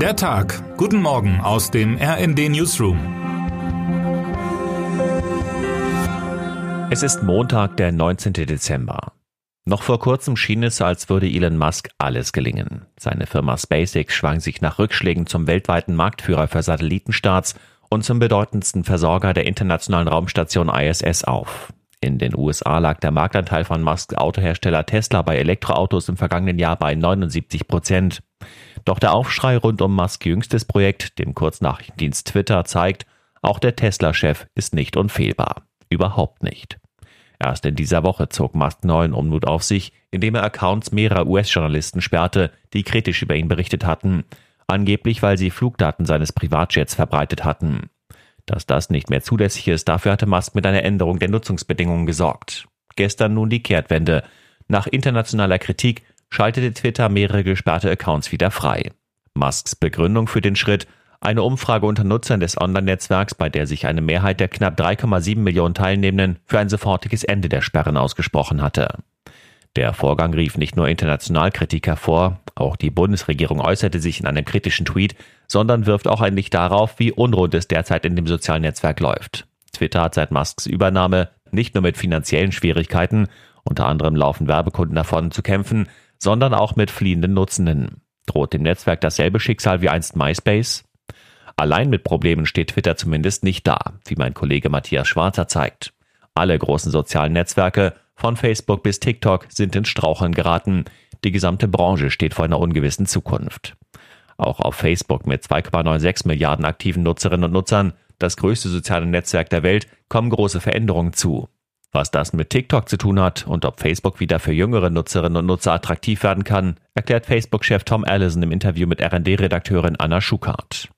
Der Tag. Guten Morgen aus dem RND Newsroom. Es ist Montag, der 19. Dezember. Noch vor kurzem schien es, als würde Elon Musk alles gelingen. Seine Firma SpaceX schwang sich nach Rückschlägen zum weltweiten Marktführer für Satellitenstarts und zum bedeutendsten Versorger der internationalen Raumstation ISS auf. In den USA lag der Marktanteil von Musks Autohersteller Tesla bei Elektroautos im vergangenen Jahr bei 79 Prozent. Doch der Aufschrei rund um Musks jüngstes Projekt, dem Kurznachrichtendienst Twitter, zeigt, auch der Tesla-Chef ist nicht unfehlbar. Überhaupt nicht. Erst in dieser Woche zog Musk neuen Unmut auf sich, indem er Accounts mehrerer US-Journalisten sperrte, die kritisch über ihn berichtet hatten, angeblich weil sie Flugdaten seines Privatjets verbreitet hatten. Dass das nicht mehr zulässig ist, dafür hatte Musk mit einer Änderung der Nutzungsbedingungen gesorgt. Gestern nun die Kehrtwende. Nach internationaler Kritik schaltete Twitter mehrere gesperrte Accounts wieder frei. Musks Begründung für den Schritt eine Umfrage unter Nutzern des Online-Netzwerks, bei der sich eine Mehrheit der knapp 3,7 Millionen Teilnehmenden für ein sofortiges Ende der Sperren ausgesprochen hatte. Der Vorgang rief nicht nur international Kritik hervor, auch die Bundesregierung äußerte sich in einem kritischen Tweet, sondern wirft auch ein Licht darauf, wie unrund es derzeit in dem sozialen Netzwerk läuft. Twitter hat seit Musks Übernahme nicht nur mit finanziellen Schwierigkeiten, unter anderem laufen Werbekunden davon zu kämpfen, sondern auch mit fliehenden Nutzenden. Droht dem Netzwerk dasselbe Schicksal wie einst MySpace? Allein mit Problemen steht Twitter zumindest nicht da, wie mein Kollege Matthias Schwarzer zeigt. Alle großen sozialen Netzwerke, von Facebook bis TikTok, sind ins Straucheln geraten. Die gesamte Branche steht vor einer ungewissen Zukunft. Auch auf Facebook mit 2,96 Milliarden aktiven Nutzerinnen und Nutzern, das größte soziale Netzwerk der Welt, kommen große Veränderungen zu. Was das mit TikTok zu tun hat und ob Facebook wieder für jüngere Nutzerinnen und Nutzer attraktiv werden kann, erklärt Facebook-Chef Tom Allison im Interview mit RD-Redakteurin Anna Schukart.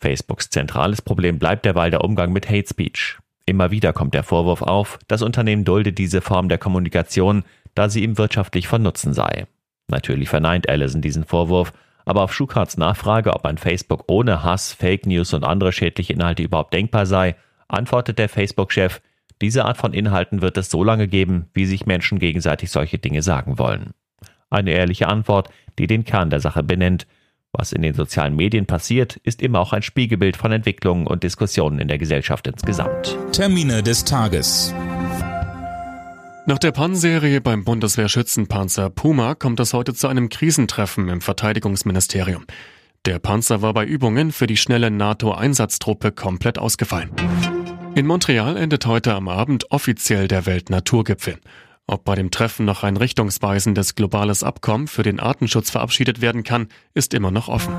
Facebooks zentrales Problem bleibt derweil der Umgang mit Hate Speech. Immer wieder kommt der Vorwurf auf, das Unternehmen dulde diese Form der Kommunikation, da sie ihm wirtschaftlich von Nutzen sei. Natürlich verneint Allison diesen Vorwurf, aber auf Schukarts Nachfrage, ob ein Facebook ohne Hass, Fake News und andere schädliche Inhalte überhaupt denkbar sei, antwortet der Facebook-Chef, diese Art von Inhalten wird es so lange geben, wie sich Menschen gegenseitig solche Dinge sagen wollen. Eine ehrliche Antwort, die den Kern der Sache benennt, was in den sozialen Medien passiert, ist immer auch ein Spiegelbild von Entwicklungen und Diskussionen in der Gesellschaft insgesamt. Termine des Tages. Nach der Pan-Serie beim Bundeswehrschützenpanzer Puma kommt es heute zu einem Krisentreffen im Verteidigungsministerium. Der Panzer war bei Übungen für die schnelle NATO-Einsatztruppe komplett ausgefallen. In Montreal endet heute am Abend offiziell der Weltnaturgipfel. Ob bei dem Treffen noch ein richtungsweisendes globales Abkommen für den Artenschutz verabschiedet werden kann, ist immer noch offen.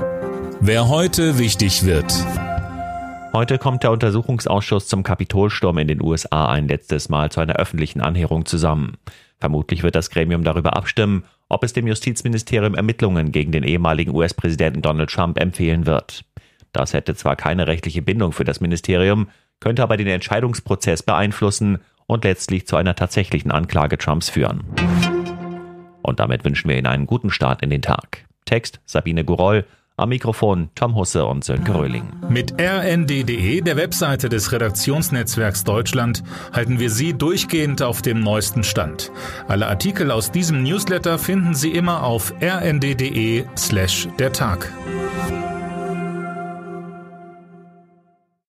Wer heute wichtig wird. Heute kommt der Untersuchungsausschuss zum Kapitolsturm in den USA ein letztes Mal zu einer öffentlichen Anhörung zusammen. Vermutlich wird das Gremium darüber abstimmen, ob es dem Justizministerium Ermittlungen gegen den ehemaligen US-Präsidenten Donald Trump empfehlen wird. Das hätte zwar keine rechtliche Bindung für das Ministerium, könnte aber den Entscheidungsprozess beeinflussen und letztlich zu einer tatsächlichen Anklage Trumps führen. Und damit wünschen wir Ihnen einen guten Start in den Tag. Text Sabine Guroll, am Mikrofon Tom Husse und Sönke Röhling. Mit rnd.de, der Webseite des Redaktionsnetzwerks Deutschland, halten wir Sie durchgehend auf dem neuesten Stand. Alle Artikel aus diesem Newsletter finden Sie immer auf rnd.de slash der Tag.